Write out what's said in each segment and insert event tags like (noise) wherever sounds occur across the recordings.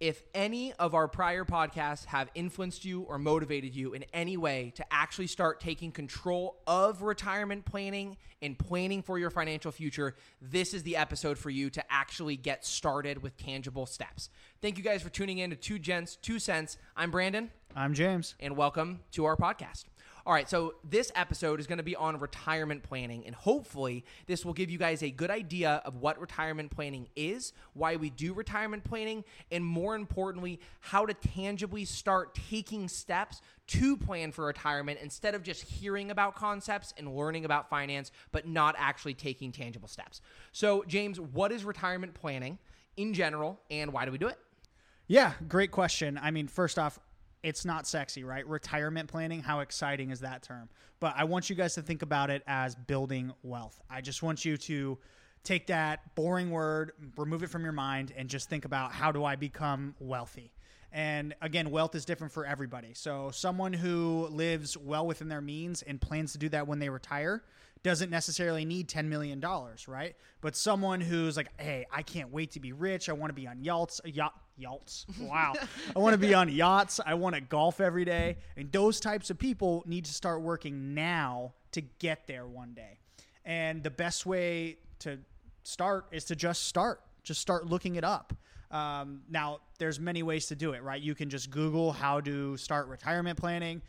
If any of our prior podcasts have influenced you or motivated you in any way to actually start taking control of retirement planning and planning for your financial future, this is the episode for you to actually get started with tangible steps. Thank you guys for tuning in to Two Gents, Two Cents. I'm Brandon. I'm James. And welcome to our podcast. All right, so this episode is going to be on retirement planning, and hopefully, this will give you guys a good idea of what retirement planning is, why we do retirement planning, and more importantly, how to tangibly start taking steps to plan for retirement instead of just hearing about concepts and learning about finance, but not actually taking tangible steps. So, James, what is retirement planning in general, and why do we do it? Yeah, great question. I mean, first off, it's not sexy, right? Retirement planning, how exciting is that term? But I want you guys to think about it as building wealth. I just want you to take that boring word, remove it from your mind, and just think about how do I become wealthy? And again, wealth is different for everybody. So, someone who lives well within their means and plans to do that when they retire doesn't necessarily need $10 million, right? But someone who's like, hey, I can't wait to be rich. I want to be on yachts, uh, yacht, yachts. Wow. I want to be on yachts. I want to golf every day. And those types of people need to start working now to get there one day. And the best way to start is to just start. Just start looking it up. Um, now, there's many ways to do it, right? You can just Google how to start retirement planning.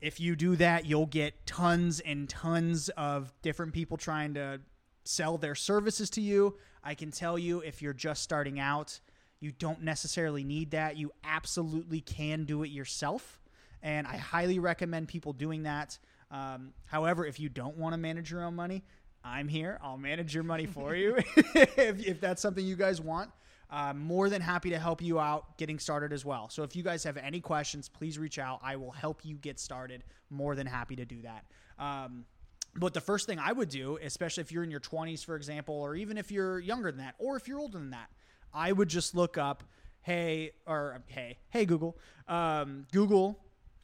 If you do that, you'll get tons and tons of different people trying to sell their services to you. I can tell you if you're just starting out, you don't necessarily need that. You absolutely can do it yourself. And I highly recommend people doing that. Um, however, if you don't want to manage your own money, I'm here. I'll manage your money for you (laughs) (laughs) if, if that's something you guys want. I'm more than happy to help you out getting started as well. So if you guys have any questions, please reach out. I will help you get started. More than happy to do that. Um, but the first thing I would do, especially if you're in your 20s, for example, or even if you're younger than that, or if you're older than that, I would just look up, hey, or hey, hey, Google, um, Google,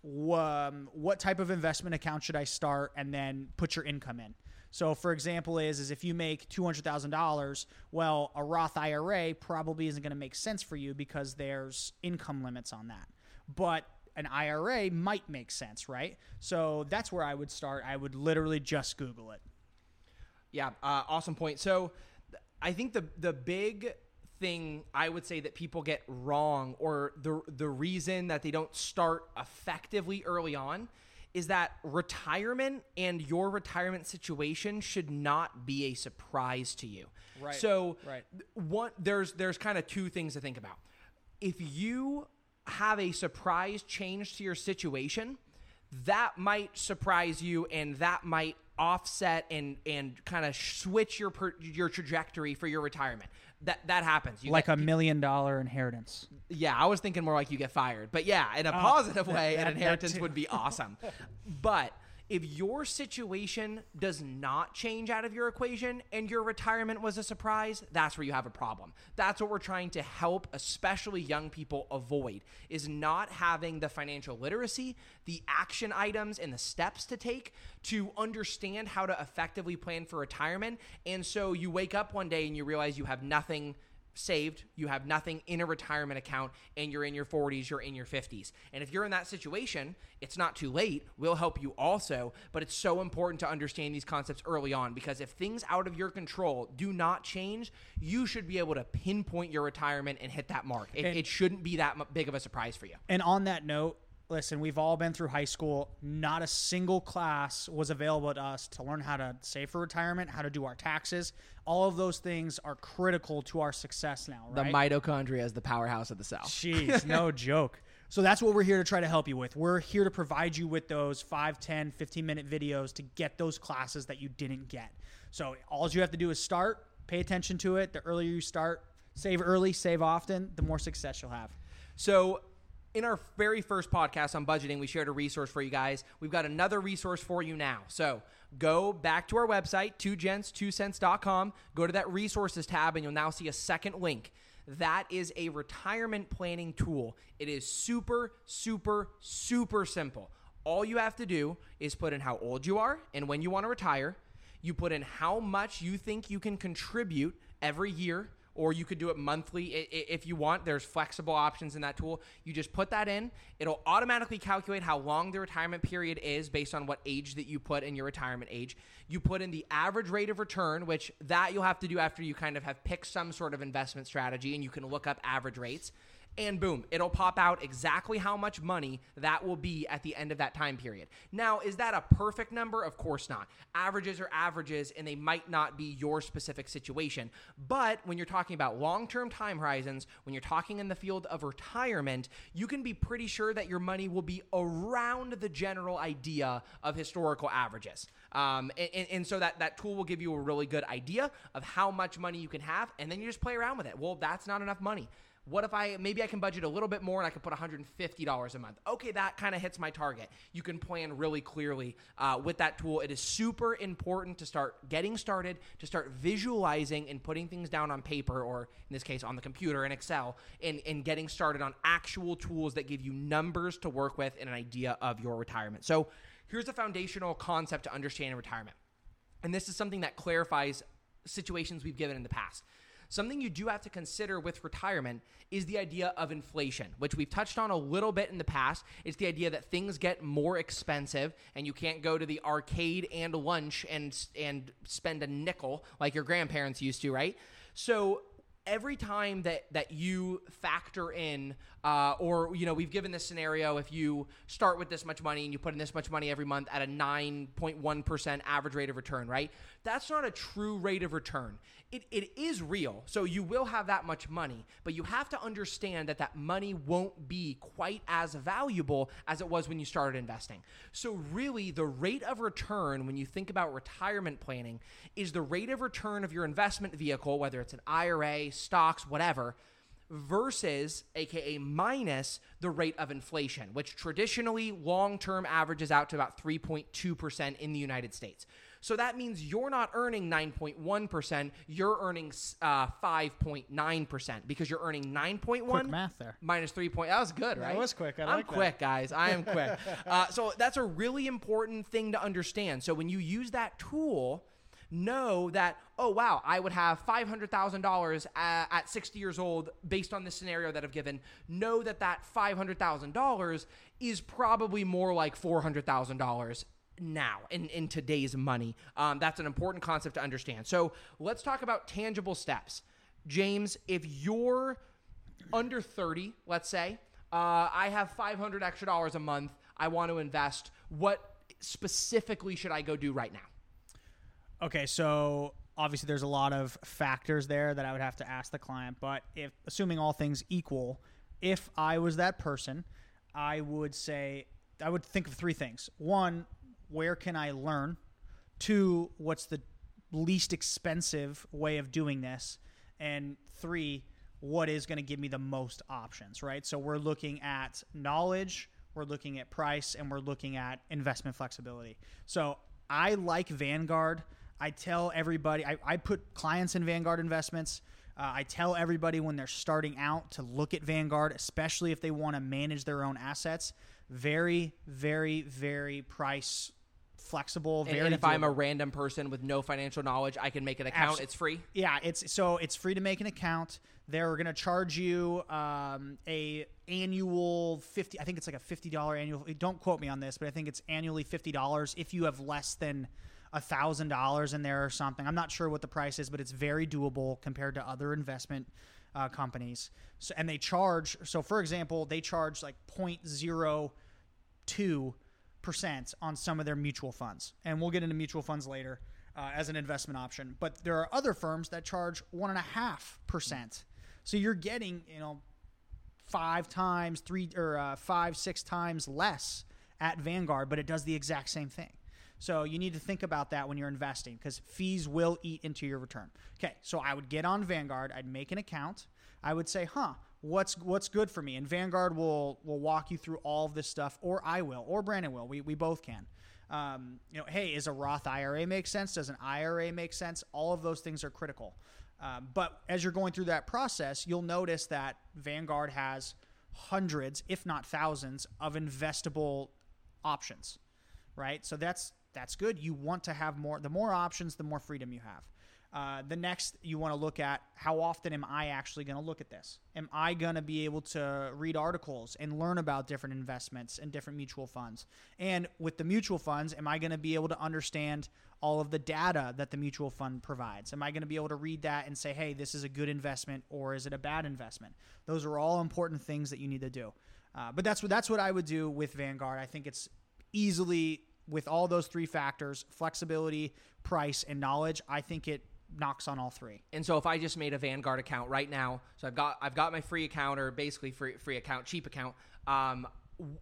um, what type of investment account should I start, and then put your income in. So, for example, is is if you make two hundred thousand dollars, well, a Roth IRA probably isn't going to make sense for you because there's income limits on that. But an IRA might make sense, right? So that's where I would start. I would literally just Google it. Yeah, uh, awesome point. So, I think the the big thing I would say that people get wrong, or the the reason that they don't start effectively early on, is that retirement and your retirement situation should not be a surprise to you. Right. So right. one there's there's kind of two things to think about. If you have a surprise change to your situation, that might surprise you and that might offset and and kind of switch your per, your trajectory for your retirement. That that happens. You like get, a million dollar inheritance. Yeah, I was thinking more like you get fired, but yeah, in a oh, positive way, that, an inheritance would be (laughs) awesome. but if your situation does not change out of your equation and your retirement was a surprise, that's where you have a problem. That's what we're trying to help especially young people avoid is not having the financial literacy, the action items and the steps to take to understand how to effectively plan for retirement. And so you wake up one day and you realize you have nothing saved, you have nothing in a retirement account, and you're in your 40s, you're in your 50s. And if you're in that situation, it's not too late. We'll help you also, but it's so important to understand these concepts early on because if things out of your control do not change, you should be able to pinpoint your retirement and hit that mark. It, it shouldn't be that big of a surprise for you. And on that note, listen, we've all been through high school. Not a single class was available to us to learn how to save for retirement, how to do our taxes. All of those things are critical to our success now, right? The mitochondria is the powerhouse of the cell. Jeez, no (laughs) joke. So that's what we're here to try to help you with. We're here to provide you with those 5, 10, 15 minute videos to get those classes that you didn't get. So all you have to do is start, pay attention to it. The earlier you start, save early, save often, the more success you'll have. So in our very first podcast on budgeting, we shared a resource for you guys. We've got another resource for you now. So go back to our website, 2gents2cents.com, go to that resources tab, and you'll now see a second link. That is a retirement planning tool. It is super, super, super simple. All you have to do is put in how old you are and when you want to retire. You put in how much you think you can contribute every year or you could do it monthly if you want. There's flexible options in that tool. You just put that in, it'll automatically calculate how long the retirement period is based on what age that you put in your retirement age. You put in the average rate of return, which that you'll have to do after you kind of have picked some sort of investment strategy and you can look up average rates and boom, it'll pop out exactly how much money that will be at the end of that time period. Now, is that a perfect number? Of course not. Averages are averages and they might not be your specific situation. But when you're talking about long term time horizons, when you're talking in the field of retirement, you can be pretty sure that your money will be around the general idea of historical averages. Um, and, and, so that, that tool will give you a really good idea of how much money you can have, and then you just play around with it. Well, that's not enough money. What if I maybe I can budget a little bit more and I can put $150 a month? Okay, that kind of hits my target. You can plan really clearly uh, with that tool. It is super important to start getting started, to start visualizing and putting things down on paper or in this case on the computer in Excel and, and getting started on actual tools that give you numbers to work with and an idea of your retirement. So here's a foundational concept to understanding retirement. And this is something that clarifies situations we've given in the past. Something you do have to consider with retirement is the idea of inflation, which we've touched on a little bit in the past. It's the idea that things get more expensive and you can't go to the arcade and lunch and and spend a nickel like your grandparents used to, right? So every time that that you factor in uh, or you know we've given this scenario if you start with this much money and you put in this much money every month at a 9.1% average rate of return right? That's not a true rate of return. It, it is real so you will have that much money but you have to understand that that money won't be quite as valuable as it was when you started investing. So really the rate of return when you think about retirement planning is the rate of return of your investment vehicle whether it's an ira stocks, whatever, versus, aka minus, the rate of inflation, which traditionally long term averages out to about 3.2% in the United States. So that means you're not earning 9.1%, you're earning uh, 5.9% because you're earning 9.1 quick math there. minus 3. Point, that was good, right? That was quick. I am like quick, guys. I am quick. (laughs) Uh, so that's a really important thing to understand. So when you use that tool, know that, oh, wow, I would have $500,000 at 60 years old based on this scenario that I've given. Know that that $500,000 is probably more like $400,000 now in, in today's money. Um, that's an important concept to understand. So let's talk about tangible steps. James, if you're under 30, let's say, uh, I have 500 extra dollars a month. I want to invest. What specifically should I go do right now? Okay, so obviously there's a lot of factors there that I would have to ask the client, but if assuming all things equal, if I was that person, I would say I would think of three things. One, where can I learn? Two, what's the least expensive way of doing this? And three, what is going to give me the most options, right? So we're looking at knowledge, we're looking at price, and we're looking at investment flexibility. So I like Vanguard I tell everybody, I, I put clients in Vanguard investments. Uh, I tell everybody when they're starting out to look at Vanguard, especially if they want to manage their own assets. Very, very, very price flexible. Very and if doable. I'm a random person with no financial knowledge, I can make an account. Absolutely. It's free. Yeah, it's so it's free to make an account. They're going to charge you um, a annual fifty. I think it's like a fifty dollar annual. Don't quote me on this, but I think it's annually fifty dollars if you have less than a thousand dollars in there or something. I'm not sure what the price is, but it's very doable compared to other investment uh, companies. So, and they charge. So, for example, they charge like 0.02 percent on some of their mutual funds, and we'll get into mutual funds later uh, as an investment option. But there are other firms that charge one and a half percent. So you're getting, you know, five times, three or uh, five, six times less at Vanguard, but it does the exact same thing. So you need to think about that when you're investing because fees will eat into your return. Okay, so I would get on Vanguard, I'd make an account. I would say, huh, what's what's good for me? And Vanguard will will walk you through all of this stuff, or I will, or Brandon will. We, we both can. Um, you know, hey, is a Roth IRA make sense? Does an IRA make sense? All of those things are critical. Um, but as you're going through that process, you'll notice that Vanguard has hundreds, if not thousands, of investable options, right? So that's that's good. You want to have more. The more options, the more freedom you have. Uh, the next, you want to look at how often am I actually going to look at this? Am I going to be able to read articles and learn about different investments and different mutual funds? And with the mutual funds, am I going to be able to understand all of the data that the mutual fund provides? Am I going to be able to read that and say, hey, this is a good investment or is it a bad investment? Those are all important things that you need to do. Uh, but that's what that's what I would do with Vanguard. I think it's easily with all those three factors: flexibility, price, and knowledge. I think it knocks on all three. And so if I just made a Vanguard account right now, so I've got I've got my free account or basically free free account, cheap account. Um,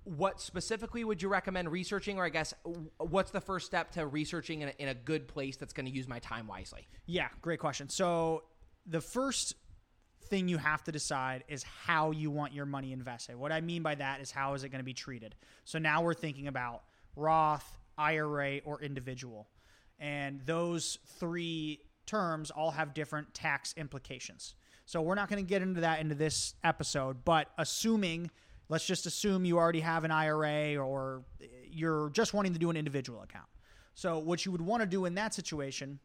what specifically would you recommend researching, or I guess what's the first step to researching in a, in a good place that's going to use my time wisely? Yeah, great question. So the first thing you have to decide is how you want your money invested. What I mean by that is how is it going to be treated. So now we're thinking about Roth, IRA, or individual. And those three terms all have different tax implications. So we're not going to get into that into this episode, but assuming, let's just assume you already have an IRA or you're just wanting to do an individual account. So what you would want to do in that situation,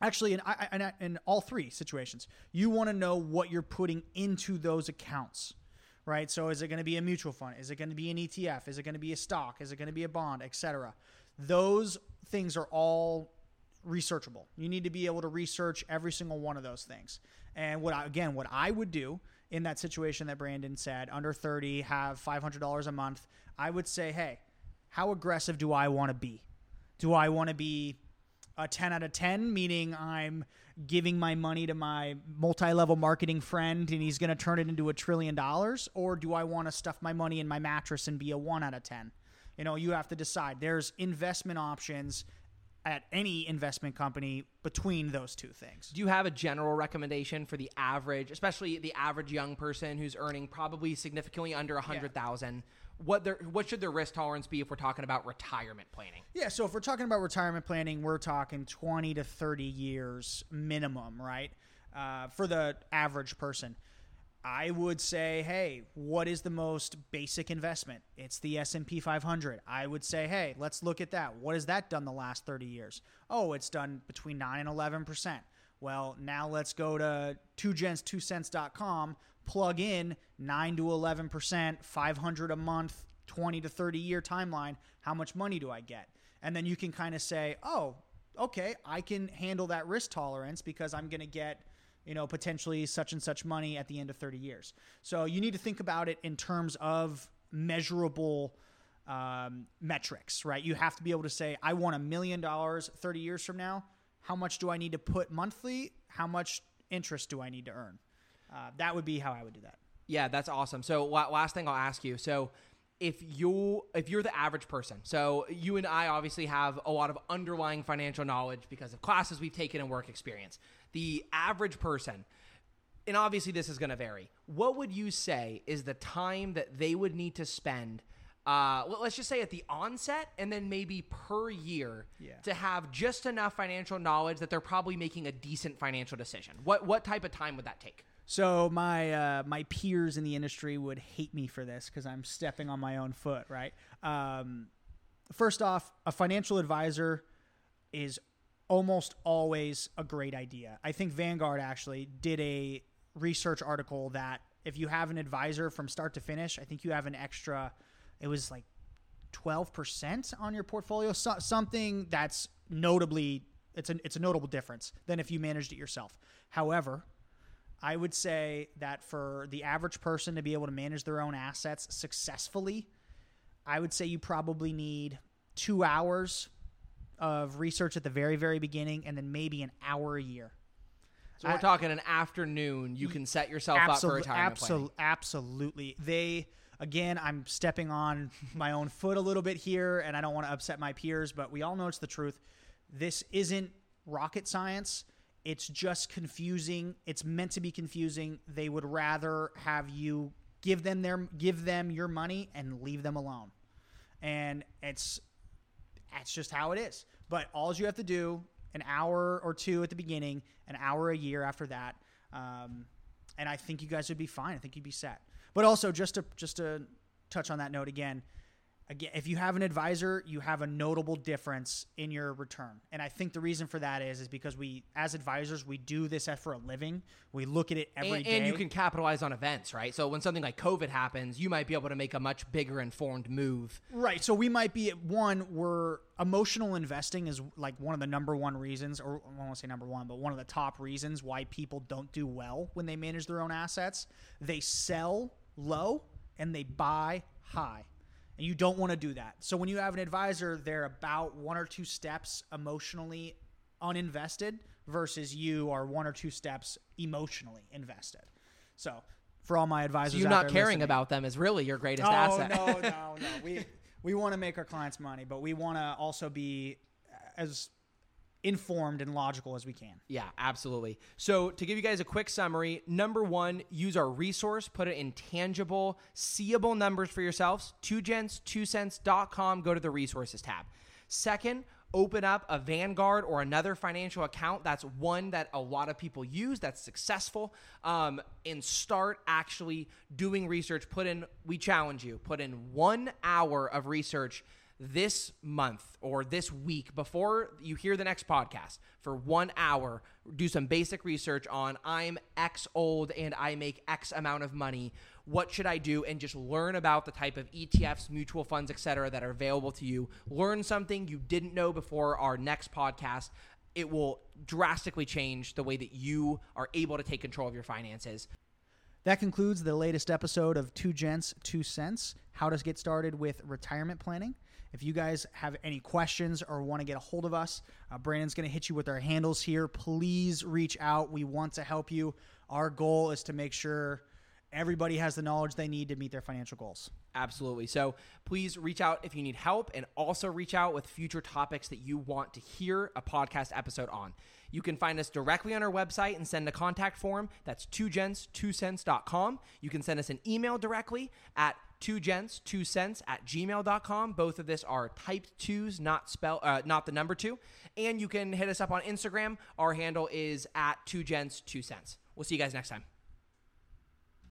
actually in, in, in all three situations, you want to know what you're putting into those accounts right? So is it going to be a mutual fund? Is it going to be an ETF? Is it going to be a stock? Is it going to be a bond, etc. Those things are all researchable. You need to be able to research every single one of those things. And what I, again, what I would do in that situation that Brandon said, under 30, have $500 a month, I would say, hey, how aggressive do I want to be? Do I want to be a 10 out of 10, meaning I'm giving my money to my multi level marketing friend and he's going to turn it into a trillion dollars? Or do I want to stuff my money in my mattress and be a 1 out of 10? You know, you have to decide. There's investment options at any investment company between those two things. Do you have a general recommendation for the average, especially the average young person who's earning probably significantly under a hundred thousand? Yeah. What their what should their risk tolerance be if we're talking about retirement planning? Yeah, so if we're talking about retirement planning, we're talking twenty to thirty years minimum, right? Uh, for the average person. I would say, hey, what is the most basic investment? It's the S&P 500. I would say, hey, let's look at that. What has that done the last 30 years? Oh, it's done between 9 and 11%. Well, now let's go to 2gents2cents.com, plug in 9 to 11%, 500 a month, 20 to 30 year timeline. How much money do I get? And then you can kind of say, oh, okay, I can handle that risk tolerance because I'm going to get you know, potentially such and such money at the end of 30 years. So you need to think about it in terms of measurable um, metrics, right? You have to be able to say, I want a million dollars 30 years from now. How much do I need to put monthly? How much interest do I need to earn? Uh, that would be how I would do that. Yeah, that's awesome. So last thing I'll ask you. So if you if you're the average person, so you and I obviously have a lot of underlying financial knowledge because of classes we've taken and work experience the average person, and obviously this is going to vary, what would you say is the time that they would need to spend? Uh, let's just say at the onset and then maybe per year yeah. to have just enough financial knowledge that they're probably making a decent financial decision. What what type of time would that take? So my uh, my peers in the industry would hate me for this because I'm stepping on my own foot, right? Um, first off, a financial advisor is almost always a great idea. I think Vanguard actually did a research article that if you have an advisor from start to finish, I think you have an extra, it was like 12% on your portfolio, so, something that's notably, it's a, it's a notable difference than if you managed it yourself. However, I would say that for the average person to be able to manage their own assets successfully, I would say you probably need two hours of research at the very, very beginning, and then maybe an hour a year. So we're I, talking an afternoon. You can set yourself absolu- up for retirement absolu- planning. Absolutely. They again, I'm stepping on my own foot a little bit here, and I don't want to upset my peers, but we all know it's the truth. This isn't rocket science. It's just confusing. It's meant to be confusing. They would rather have you give them their give them your money and leave them alone. And it's that's just how it is. But all you have to do, an hour or two at the beginning, an hour a year after that, um, and I think you guys would be fine. I think you'd be set. But also, just to just to touch on that note again, again, if you have an advisor, you have a notable difference in your return. And I think the reason for that is is because we, as advisors, we do this for a living. We look at it every and, day. and you can capitalize on events, right? So when something like COVID happens, you might be able to make a much bigger informed move. Right. So we might be at one where emotional investing is like one of the number one reasons, or I won't say number one, but one of the top reasons why people don't do well when they manage their own assets. They sell low and they buy high. And you don't want to do that. So when you have an advisor, they're about one or two steps emotionally uninvested versus you are one or two steps emotionally invested. So for all my advisors, So you not caring listening- about them is really your greatest Oh asset. no, no, (laughs) no. We we want to make our clients money, but we want to also be as informed and logical as we can. Yeah, absolutely. So, to give you guys a quick summary, number one, use our resource, put it in tangible, seeable numbers for yourselves. 2gents2cents.com, go to the resources tab. Second, open up a Vanguard or another financial account. That's one that a lot of people use that's successful. Um, and start actually doing research. Put in, we challenge you, put in one hour of research this month or this week before you hear the next podcast for one hour do some basic research on i'm x old and i make x amount of money. What should i do? And just learn about the type of etfs mutual funds etc that are available to you. Learn something you didn't know before our next podcast. It will drastically change the way that you are able to take control of your finances. That concludes the latest episode of Two Gents, Two Cents How to Get Started with Retirement Planning. If you guys have any questions or want to get a hold of us, uh, Brandon's going to hit you with our handles here. Please reach out. We want to help you. Our goal is to make sure everybody has the knowledge they need to meet their financial goals. Absolutely. So please reach out if you need help and also reach out with future topics that you want to hear a podcast episode on. You can find us directly on our website and send a contact form. That's 2gents2cents.com. You can send us an email directly at 2gents2cents at gmail.com. Both of this are typed twos, not spell, uh, not the number two. And you can hit us up on Instagram. Our handle is at two gents, two cents. We'll see you guys next time.